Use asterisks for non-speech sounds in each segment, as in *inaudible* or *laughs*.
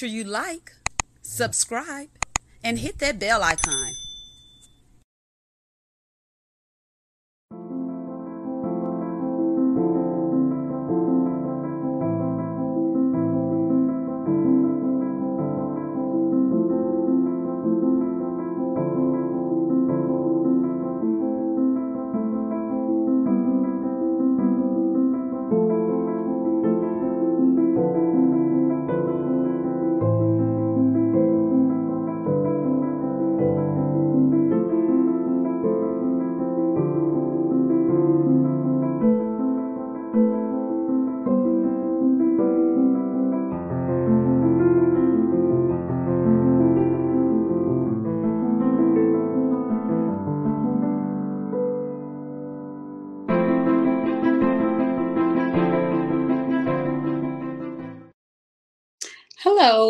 sure you like, subscribe, and hit that bell icon.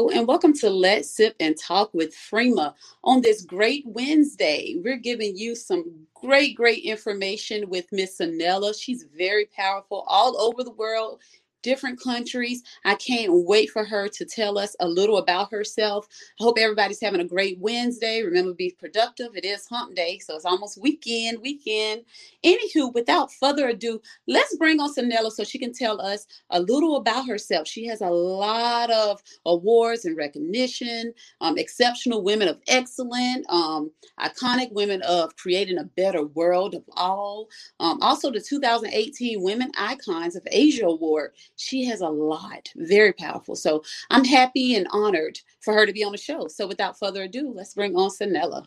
And welcome to Let's Sip and Talk with Freema. On this great Wednesday, we're giving you some great, great information with Miss Sanella. She's very powerful all over the world different countries. I can't wait for her to tell us a little about herself. I hope everybody's having a great Wednesday. Remember, be productive. It is hump day, so it's almost weekend, weekend. Anywho, without further ado, let's bring on Sanella so she can tell us a little about herself. She has a lot of awards and recognition, um, exceptional women of excellence, um, iconic women of creating a better world of all. Um, also, the 2018 Women Icons of Asia Award she has a lot, very powerful. So I'm happy and honored for her to be on the show. So without further ado, let's bring on Sanella.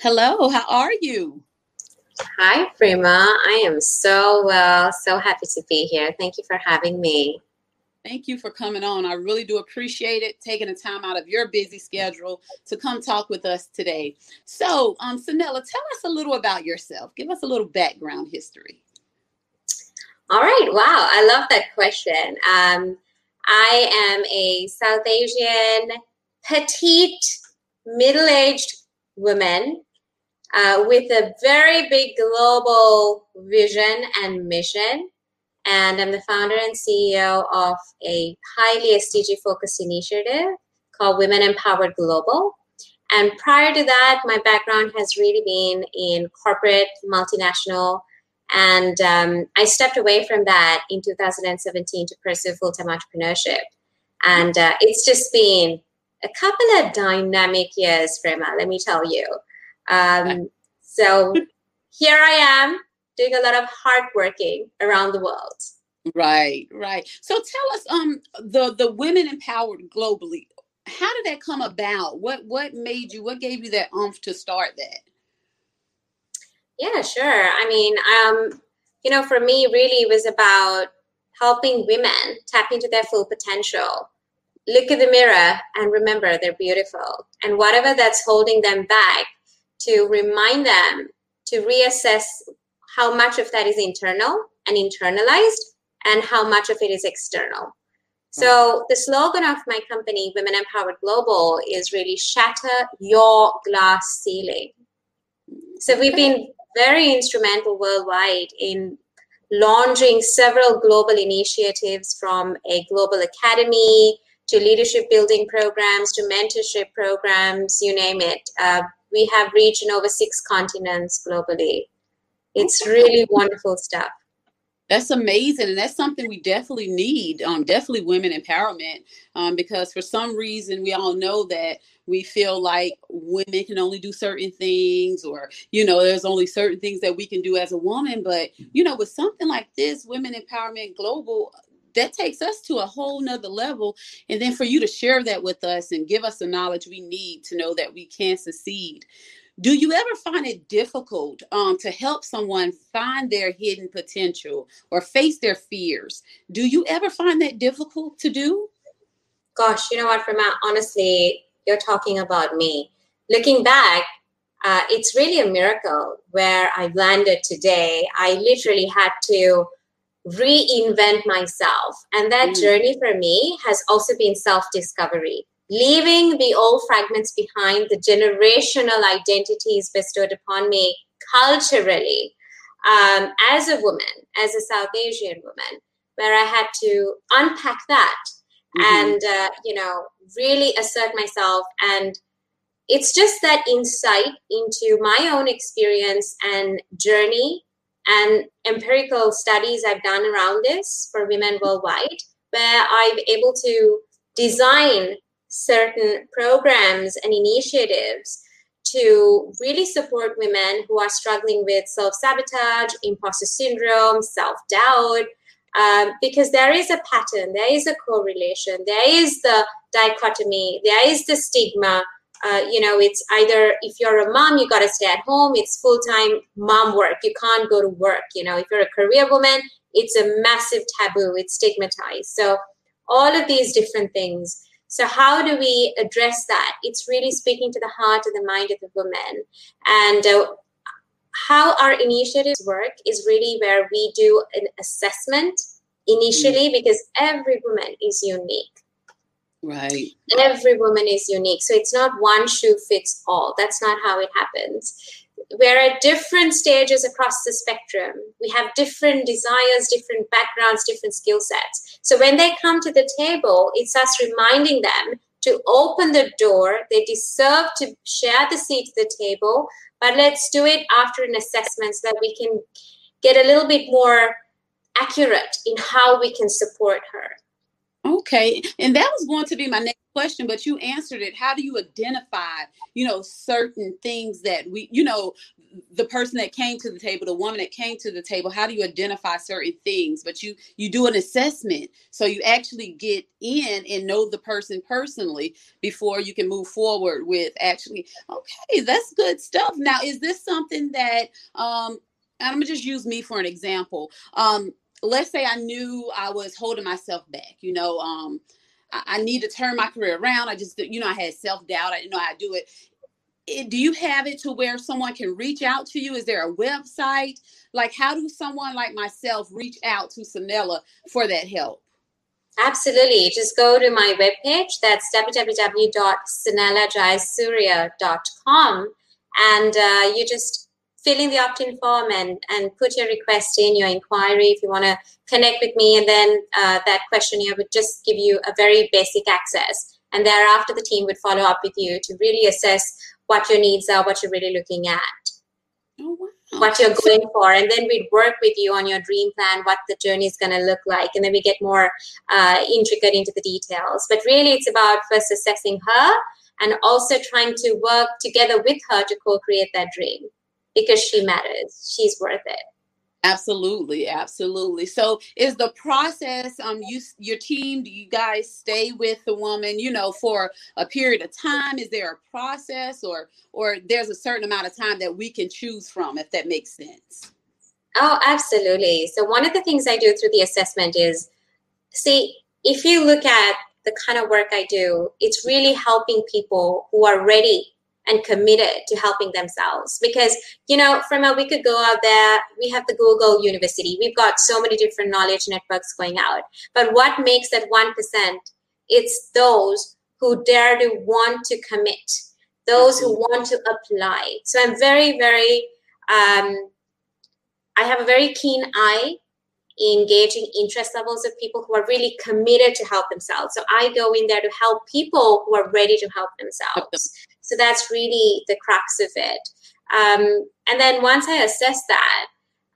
Hello, how are you? Hi, Freema. I am so well, so happy to be here. Thank you for having me. Thank you for coming on. I really do appreciate it, taking the time out of your busy schedule to come talk with us today. So, um, Sanella, tell us a little about yourself. Give us a little background history. All right. Wow. I love that question. Um, I am a South Asian, petite, middle aged woman uh, with a very big global vision and mission. And I'm the founder and CEO of a highly SDG focused initiative called Women Empowered Global. And prior to that, my background has really been in corporate, multinational, and um, I stepped away from that in 2017 to pursue full time entrepreneurship. And uh, it's just been a couple of dynamic years, Freema, let me tell you. Um, so *laughs* here I am doing a lot of hard working around the world. Right, right. So tell us, um, the the women empowered globally. How did that come about? What what made you? What gave you that umph to start that? Yeah, sure. I mean, um, you know, for me, really, it was about helping women tap into their full potential. Look in the mirror and remember they're beautiful. And whatever that's holding them back, to remind them to reassess how much of that is internal and internalized and how much of it is external. So the slogan of my company, Women Empowered Global, is really shatter your glass ceiling. So we've been very instrumental worldwide in launching several global initiatives from a global academy to leadership building programs to mentorship programs, you name it. Uh, we have reached in over six continents globally. It's really wonderful stuff. That's amazing, and that's something we definitely need. Um, definitely women empowerment, um, because for some reason we all know that we feel like women can only do certain things, or you know, there's only certain things that we can do as a woman. But you know, with something like this, Women Empowerment Global, that takes us to a whole nother level and then for you to share that with us and give us the knowledge we need to know that we can succeed do you ever find it difficult um, to help someone find their hidden potential or face their fears? Do you ever find that difficult to do? Gosh you know what from honestly you're talking about me. Looking back uh, it's really a miracle where i landed today. I literally had to reinvent myself. And that mm. journey for me has also been self discovery, leaving the old fragments behind, the generational identities bestowed upon me culturally um, as a woman, as a South Asian woman, where I had to unpack that mm-hmm. and, uh, you know, really assert myself. And it's just that insight into my own experience and journey and empirical studies I've done around this for women worldwide, where I'm able to design certain programs and initiatives to really support women who are struggling with self sabotage, imposter syndrome, self doubt. Um, because there is a pattern, there is a correlation, there is the dichotomy, there is the stigma uh, you know, it's either if you're a mom, you got to stay at home. It's full time mom work. You can't go to work. You know, if you're a career woman, it's a massive taboo. It's stigmatized. So all of these different things. So how do we address that? It's really speaking to the heart and the mind of the woman. And uh, how our initiatives work is really where we do an assessment initially mm-hmm. because every woman is unique Right. Every woman is unique. So it's not one shoe fits all. That's not how it happens. We're at different stages across the spectrum. We have different desires, different backgrounds, different skill sets. So when they come to the table, it's us reminding them to open the door. They deserve to share the seat at the table, but let's do it after an assessment so that we can get a little bit more accurate in how we can support her. Okay. And that was going to be my next question, but you answered it. How do you identify, you know, certain things that we, you know, the person that came to the table, the woman that came to the table, how do you identify certain things? But you you do an assessment. So you actually get in and know the person personally before you can move forward with actually, okay, that's good stuff. Now, is this something that um I'm gonna just use me for an example. Um, let's say I knew I was holding myself back, you know, um, I, need to turn my career around. I just, you know, I had self doubt. I didn't know how to do it. It. Do you have it to where someone can reach out to you? Is there a website? Like, how do someone like myself reach out to Sanella for that help? Absolutely. Just go to my webpage. That's www.sanellajayasuriya.com. And uh, you just fill in the opt-in form and, and put your request in, your inquiry if you want to connect with me. And then uh, that questionnaire would just give you a very basic access. And thereafter, the team would follow up with you to really assess what your needs are, what you're really looking at. Oh, wow. What you're going for, and then we'd work with you on your dream plan, what the journey is going to look like, and then we get more uh, intricate into the details. But really, it's about first assessing her and also trying to work together with her to co-create that dream because she matters. She's worth it. Absolutely, absolutely. So, is the process um you your team? Do you guys stay with the woman, you know, for a period of time? Is there a process, or or there's a certain amount of time that we can choose from, if that makes sense? Oh, absolutely. So, one of the things I do through the assessment is see if you look at the kind of work I do, it's really helping people who are ready and committed to helping themselves. Because you know from a we could go out there we have the google university. We've got so many different knowledge networks going out. But what makes that 1% it's those who dare to want to commit. Those who want to apply. So i'm very very um, i have a very keen eye in gauging interest levels of people who are really committed to help themselves so i go in there to help people who are ready to help themselves so that's really the crux of it. Um, and then once I assess that,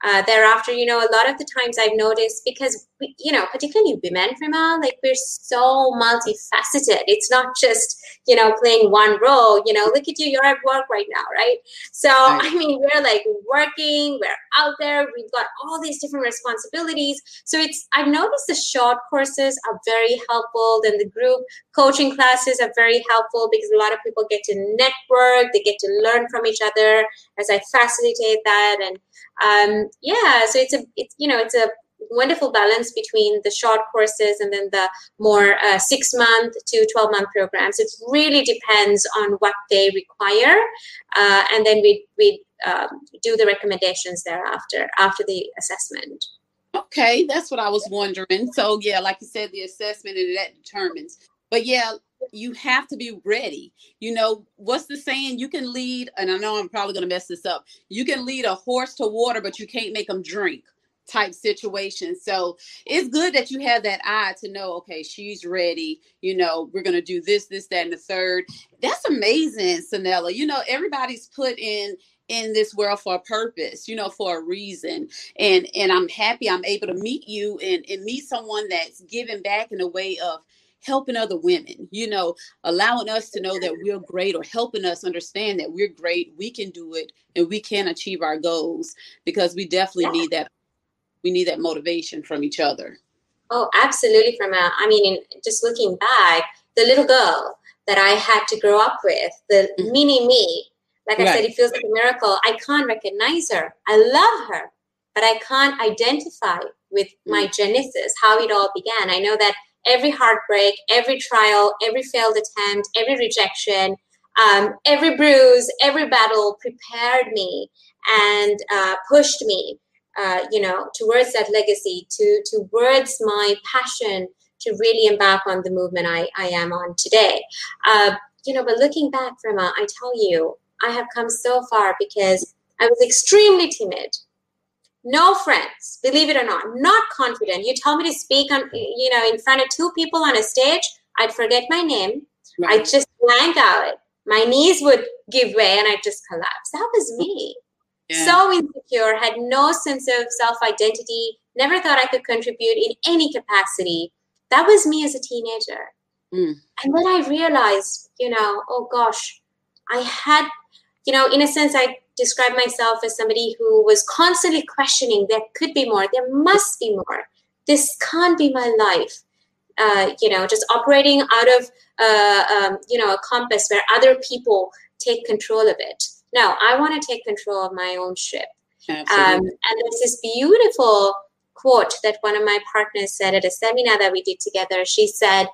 uh, thereafter, you know, a lot of the times I've noticed because, we, you know, particularly women, Prima, like we're so multifaceted. It's not just, you know, playing one role. You know, look at you, you're at work right now, right? So. I mean, we're like working, we're out there, we've got all these different responsibilities. So it's, I've noticed the short courses are very helpful. Then the group coaching classes are very helpful because a lot of people get to network, they get to learn from each other as I facilitate that. And, um, yeah, so it's a it's you know it's a wonderful balance between the short courses and then the more uh, six month to 12 month programs. It really depends on what they require uh, and then we we um, do the recommendations thereafter after the assessment. Okay that's what i was wondering. So yeah like you said the assessment and that determines. But yeah you have to be ready. You know, what's the saying? You can lead, and I know I'm probably going to mess this up. You can lead a horse to water, but you can't make them drink type situation. So it's good that you have that eye to know, okay, she's ready. You know, we're going to do this, this, that, and the third. That's amazing, Sanella. You know, everybody's put in in this world for a purpose you know for a reason and and i'm happy i'm able to meet you and and meet someone that's giving back in a way of helping other women, you know, allowing us to know that we're great or helping us understand that we're great, we can do it and we can achieve our goals because we definitely need that we need that motivation from each other. Oh, absolutely from a I mean just looking back, the little girl that I had to grow up with, the mm-hmm. mini me, like right. I said, it feels like a miracle. I can't recognize her. I love her, but I can't identify with my mm. genesis, how it all began. I know that every heartbreak, every trial, every failed attempt, every rejection, um, every bruise, every battle prepared me and uh, pushed me, uh, you know, towards that legacy, to towards my passion to really embark on the movement I, I am on today. Uh, you know, but looking back, Rima, I tell you, I have come so far because I was extremely timid no friends believe it or not not confident. You tell me to speak on you know in front of two people on a stage i'd forget my name. Right. i'd just blank out. My knees would give way and i'd just collapse. That was me. Yeah. so insecure had no sense of self-identity never thought i could contribute in any capacity. That was me as a teenager. Mm. and then i realized you know oh gosh i had you know in a sense i describe myself as somebody who was constantly questioning there could be more, there must be more. This can't be my life. Uh, you know, just operating out of uh, um, you know a compass where other people take control of it. No, I want to take control of my own ship. Um, and there's this beautiful quote that one of my partners said at a seminar that we did together. She said,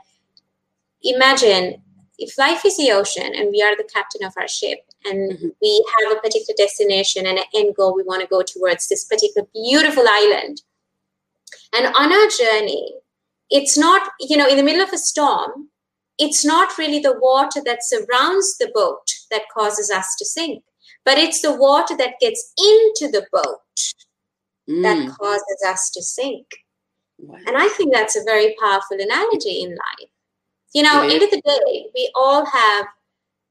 "Imagine if life is the ocean and we are the captain of our ship, and mm-hmm. we have a particular destination and an end goal we want to go towards this particular beautiful island. And on our journey, it's not, you know, in the middle of a storm, it's not really the water that surrounds the boat that causes us to sink, but it's the water that gets into the boat mm. that causes us to sink. Wow. And I think that's a very powerful analogy in life. You know, end of the day, we all have,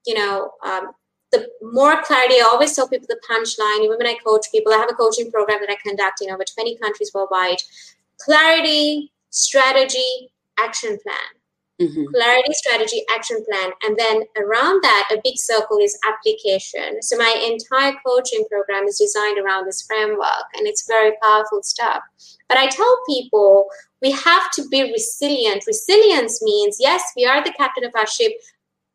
you know, um, the more clarity, I always tell people the punchline, even when I coach people, I have a coaching program that I conduct in over 20 countries worldwide. Clarity, strategy, action plan. Mm-hmm. Clarity, strategy, action plan. And then around that, a big circle is application. So my entire coaching program is designed around this framework, and it's very powerful stuff. But I tell people we have to be resilient. Resilience means, yes, we are the captain of our ship,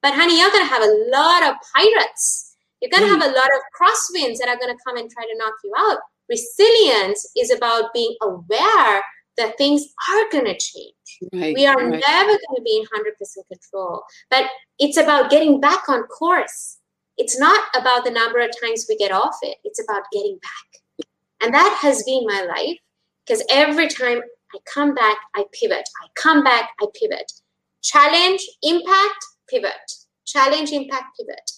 but honey, you're gonna have a lot of pirates. You're gonna mm. have a lot of crosswinds that are gonna come and try to knock you out. Resilience is about being aware that things are gonna change. Right, we are right. never gonna be in 100% control. But it's about getting back on course. It's not about the number of times we get off it. It's about getting back. And that has been my life because every time I come back, I pivot. I come back, I pivot. Challenge, impact, pivot, challenge, impact, pivot.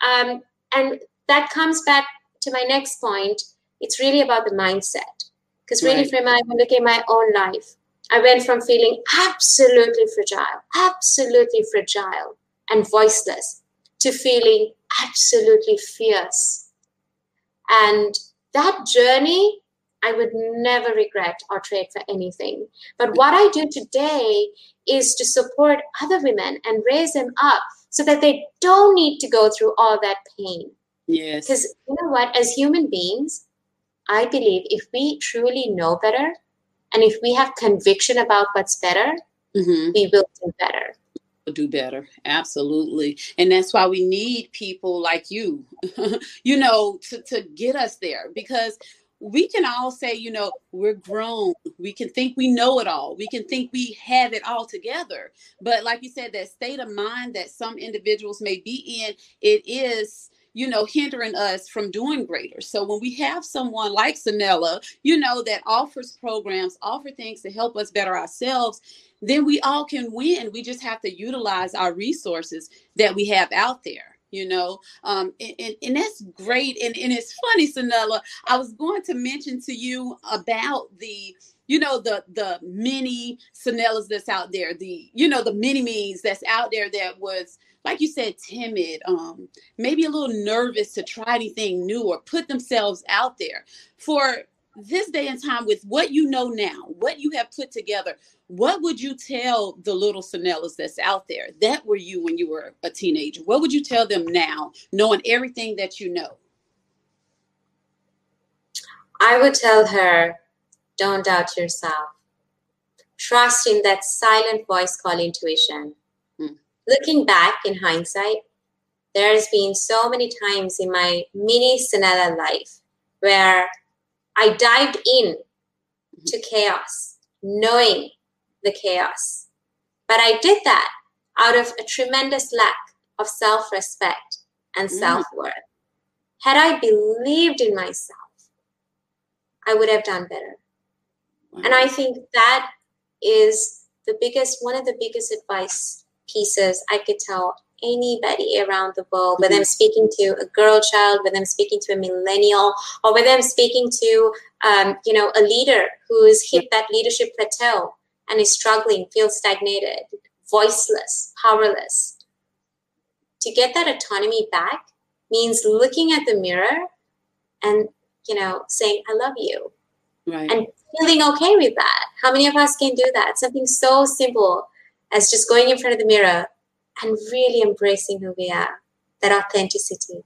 Um, and that comes back to my next point. It's really about the mindset. Because really, right. from when I look at my own life, I went from feeling absolutely fragile, absolutely fragile and voiceless to feeling absolutely fierce. And that journey I would never regret or trade for anything. But what I do today is to support other women and raise them up so that they don't need to go through all that pain. Yes. Because you know what? As human beings, I believe if we truly know better and if we have conviction about what's better, mm-hmm. we will do better do better absolutely and that's why we need people like you *laughs* you know to, to get us there because we can all say, you know, we're grown. We can think we know it all. We can think we have it all together. But like you said, that state of mind that some individuals may be in, it is you know, hindering us from doing greater. So when we have someone like Sanella, you know, that offers programs, offer things to help us better ourselves, then we all can win. We just have to utilize our resources that we have out there you know um and, and, and, that's great and, and it's funny Sanella I was going to mention to you about the you know the the mini Sanellas that's out there the you know the mini me's that's out there that was like you said timid um maybe a little nervous to try anything new or put themselves out there. For this day and time with what you know now what you have put together what would you tell the little Sanellas that's out there that were you when you were a teenager? What would you tell them now, knowing everything that you know? I would tell her, don't doubt yourself. Trust in that silent voice called intuition. Hmm. Looking back in hindsight, there's been so many times in my mini Sanella life where I dived in mm-hmm. to chaos, knowing the chaos. But I did that out of a tremendous lack of self respect and mm. self worth. Had I believed in myself, I would have done better. Wow. And I think that is the biggest, one of the biggest advice pieces I could tell anybody around the world, whether I'm speaking to a girl child, whether I'm speaking to a millennial, or whether I'm speaking to, um, you know, a leader who's hit that leadership plateau and is struggling, feels stagnated, voiceless, powerless. To get that autonomy back means looking at the mirror and, you know, saying, I love you. Right. And feeling okay with that. How many of us can do that? Something so simple as just going in front of the mirror and really embracing who we are, that authenticity.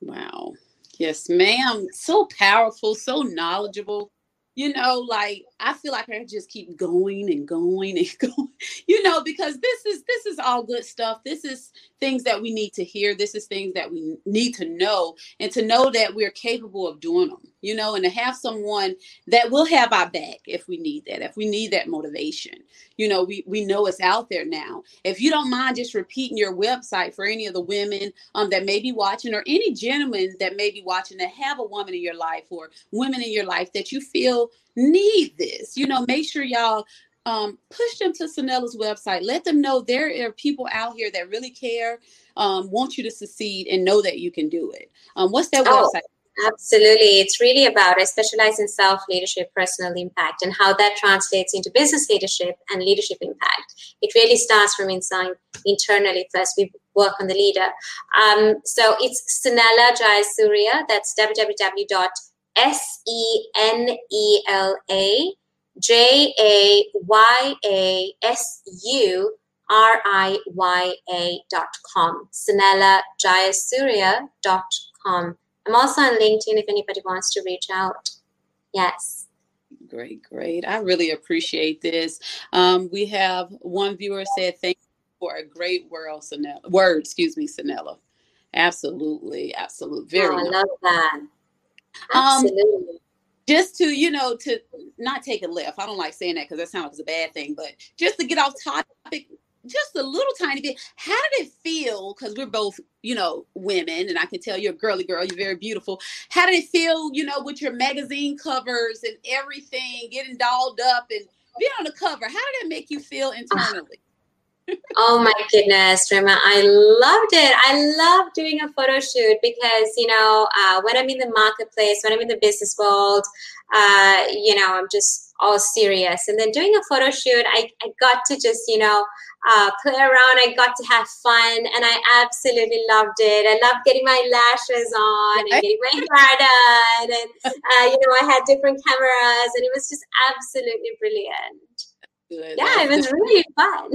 Wow. Yes, ma'am. So powerful, so knowledgeable you know, like I feel like I just keep going and going and *laughs* going, you know, because this is this is all good stuff. This is things that we need to hear. This is things that we need to know and to know that we're capable of doing them, you know, and to have someone that will have our back if we need that, if we need that motivation. You know, we, we know it's out there now. If you don't mind just repeating your website for any of the women um, that may be watching or any gentlemen that may be watching that have a woman in your life or women in your life that you feel need this, you know, make sure y'all um, push them to Sanella's website. Let them know there are people out here that really care, um, want you to succeed, and know that you can do it. Um, what's that oh, website? Absolutely. It's really about, I specialize in self leadership, personal impact, and how that translates into business leadership and leadership impact. It really starts from inside, internally first. We work on the leader. Um, so it's Sanella Jayasuriya. That's www.senela J A Y A S U R I Y A dot com. Sanella Jayasuriya dot com. I'm also on LinkedIn if anybody wants to reach out. Yes. Great, great. I really appreciate this. Um, we have one viewer said, "Thank you for a great world, Sanella." Word, excuse me, Sanella. Absolutely, absolutely. Very. Oh, I nice. love that. Um, absolutely. Um, just to you know to not take a left. I don't like saying that because that sounds like it's a bad thing but just to get off topic just a little tiny bit how did it feel because we're both you know women and i can tell you're a girly girl you're very beautiful. How did it feel you know with your magazine covers and everything getting dolled up and being on the cover? How did that make you feel internally oh my goodness, Rima, I loved it. I love doing a photo shoot because, you know, uh, when I'm in the marketplace, when I'm in the business world, uh, you know, I'm just all serious. And then doing a photo shoot, I, I got to just, you know, uh, play around. I got to have fun and I absolutely loved it. I loved getting my lashes on and getting my *laughs* hair done. And, uh, you know, I had different cameras and it was just absolutely brilliant. Good. Yeah, it was really fun.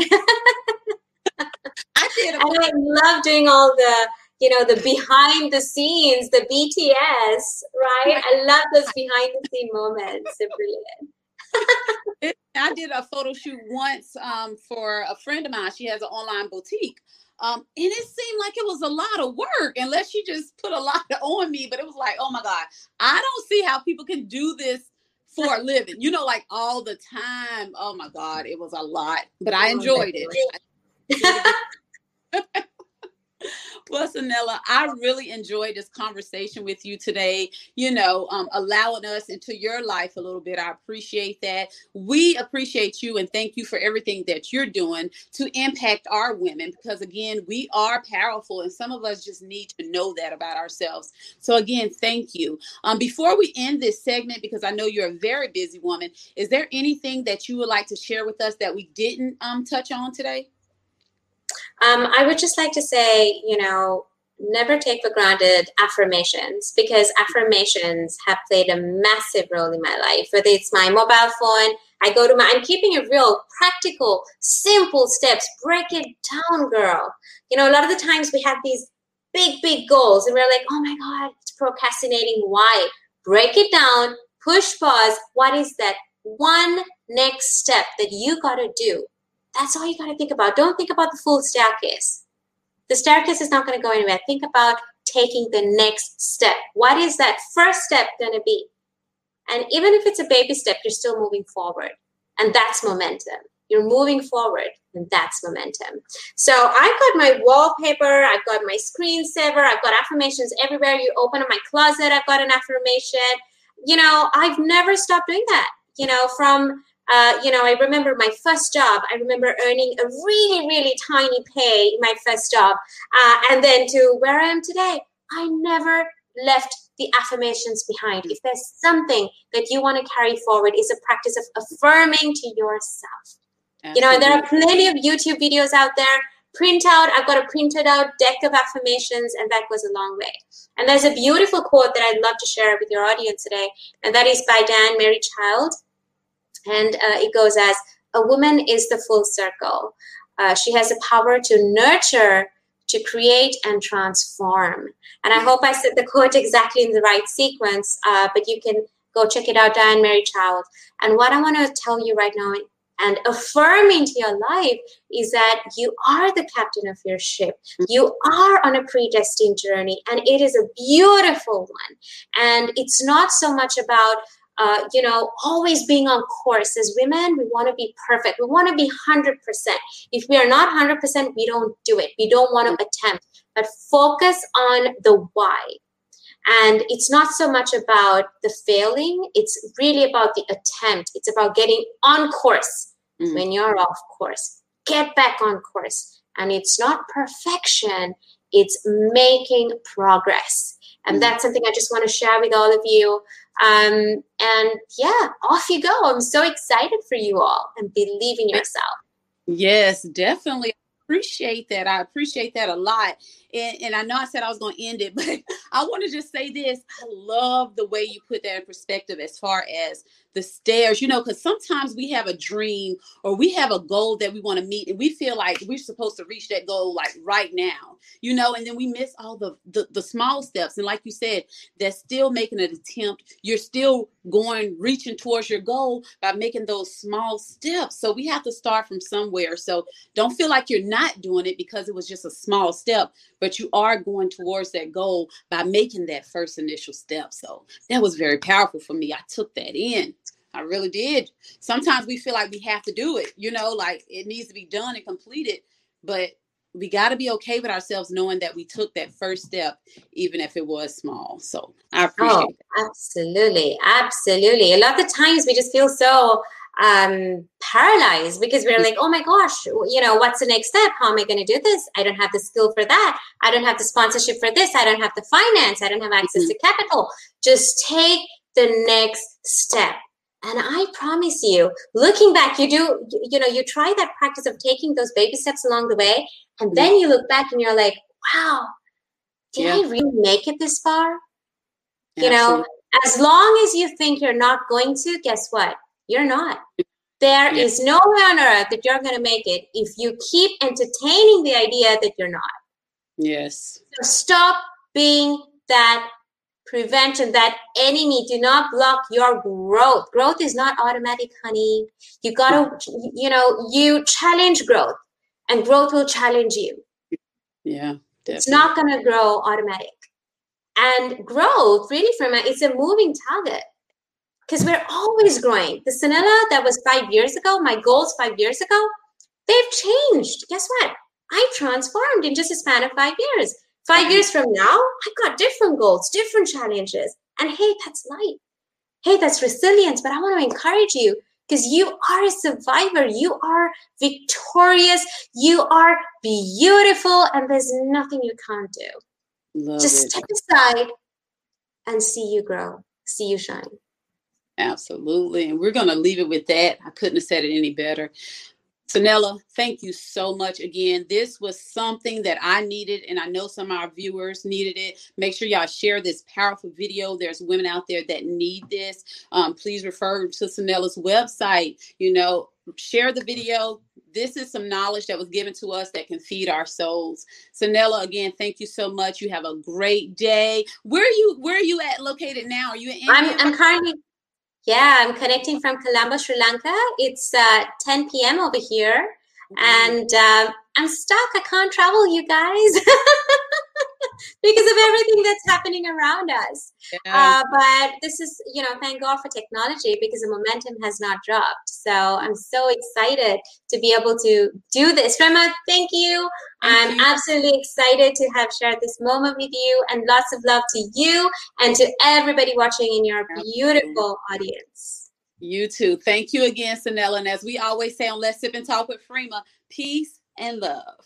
I did. *laughs* and I love doing all the, you know, the behind the scenes, the BTS, right? I love those behind the scene moments. They're brilliant. *laughs* I did a photo shoot once um, for a friend of mine. She has an online boutique. Um, and it seemed like it was a lot of work unless she just put a lot *laughs* on me. But it was like, oh my God, I don't see how people can do this for a living. You know, like all the time. Oh my God, it was a lot, but I enjoyed it. *laughs* well, Sanella, I really enjoyed this conversation with you today. You know, um, allowing us into your life a little bit. I appreciate that. We appreciate you and thank you for everything that you're doing to impact our women because, again, we are powerful and some of us just need to know that about ourselves. So, again, thank you. Um, before we end this segment, because I know you're a very busy woman, is there anything that you would like to share with us that we didn't um, touch on today? Um, I would just like to say, you know, never take for granted affirmations because affirmations have played a massive role in my life. Whether it's my mobile phone, I go to my, I'm keeping it real, practical, simple steps. Break it down, girl. You know, a lot of the times we have these big, big goals and we're like, oh my God, it's procrastinating. Why? Break it down, push pause. What is that one next step that you got to do? That's all you got to think about. Don't think about the full staircase. The staircase is not going to go anywhere. Think about taking the next step. What is that first step going to be? And even if it's a baby step, you're still moving forward. And that's momentum. You're moving forward, and that's momentum. So I've got my wallpaper, I've got my screensaver, I've got affirmations everywhere. You open up my closet, I've got an affirmation. You know, I've never stopped doing that. You know, from uh, you know, I remember my first job. I remember earning a really, really tiny pay in my first job. Uh, and then to where I am today, I never left the affirmations behind. If there's something that you want to carry forward, is a practice of affirming to yourself. Absolutely. You know, and there are plenty of YouTube videos out there. Print out, I've got a printed out deck of affirmations, and that goes a long way. And there's a beautiful quote that I'd love to share with your audience today, and that is by Dan Mariechild. And uh, it goes as a woman is the full circle. Uh, she has the power to nurture, to create, and transform. And I hope I said the quote exactly in the right sequence, uh, but you can go check it out, Diane Mariechild. And what I want to tell you right now and affirm into your life is that you are the captain of your ship. You are on a predestined journey, and it is a beautiful one. And it's not so much about uh, you know, always being on course. As women, we want to be perfect. We want to be 100%. If we are not 100%, we don't do it. We don't want to attempt, but focus on the why. And it's not so much about the failing, it's really about the attempt. It's about getting on course mm. when you're off course. Get back on course. And it's not perfection, it's making progress. And that's something I just want to share with all of you. Um, and yeah, off you go. I'm so excited for you all and believe in yourself. Yes, definitely appreciate that. I appreciate that a lot. And, and I know I said I was going to end it, *laughs* but I want to just say this. I love the way you put that in perspective as far as the stairs, you know, because sometimes we have a dream or we have a goal that we want to meet and we feel like we're supposed to reach that goal like right now, you know, and then we miss all the, the, the small steps. And like you said, that's still making an attempt. You're still going, reaching towards your goal by making those small steps. So we have to start from somewhere. So don't feel like you're not doing it because it was just a small step, but you are going towards that goal by making that first initial step. So that was very powerful for me. I took that in. I really did. Sometimes we feel like we have to do it, you know, like it needs to be done and completed, but we got to be okay with ourselves knowing that we took that first step, even if it was small. So I appreciate oh, Absolutely. Absolutely. A lot of times we just feel so um, paralyzed because we're like, oh my gosh, you know, what's the next step? How am I going to do this? I don't have the skill for that. I don't have the sponsorship for this. I don't have the finance. I don't have access mm-hmm. to capital. Just take the next step. And I promise you, looking back, you do, you, know, you try that practice of taking those baby steps along the way. And mm-hmm. then you look back and you're like, wow, did yeah. I really make it this far? You know, as long as you think you're not going to, guess what? You're not. There yeah. is no way on earth that you're going to make it if you keep entertaining the idea that you're not. Yes. So stop being that prevention, that enemy. Do not block your growth. Growth is not automatic, honey. You got to, you know, you challenge growth and growth will challenge you. Yeah. Definitely. It's not to grow automatic. And growth, really, from it, it's a moving target because we're always growing. The Sanella that was five years ago, my goals five years ago, they've changed. Guess what? I transformed in just a span of five years. Five years from now, I've got different goals, different challenges. And hey, that's life. Hey, that's resilience. But I want to encourage you because you are a survivor. You are victorious. You are beautiful. And there's nothing you can't do. Love Just it. step aside and see you grow, see you shine. Absolutely. And we're going to leave it with that. I couldn't have said it any better. Sanella, thank you so much again. This was something that I needed, and I know some of our viewers needed it. Make sure y'all share this powerful video. There's women out there that need this. Um, please refer to Sanella's website. You know, share the video. This is some knowledge that was given to us that can feed our souls. Sanella, again, thank you so much. You have a great day. Where are you? Where are you at? Located now? Are you in? India? I'm, I'm currently yeah, I'm connecting from Colombo, Sri Lanka. It's uh, 10 p.m. over here, mm-hmm. and uh, I'm stuck. I can't travel, you guys. *laughs* because of everything that's happening around us. Uh, but this is, you know, thank God for technology because the momentum has not dropped. So I'm so excited to be able to do this. Rema, thank you. Thank I'm you. absolutely excited to have shared this moment with you and lots of love to you and to everybody watching in your beautiful audience. You too. Thank you again, Sanella. And as we always say on Let's Sip and Talk with Freema, peace and love.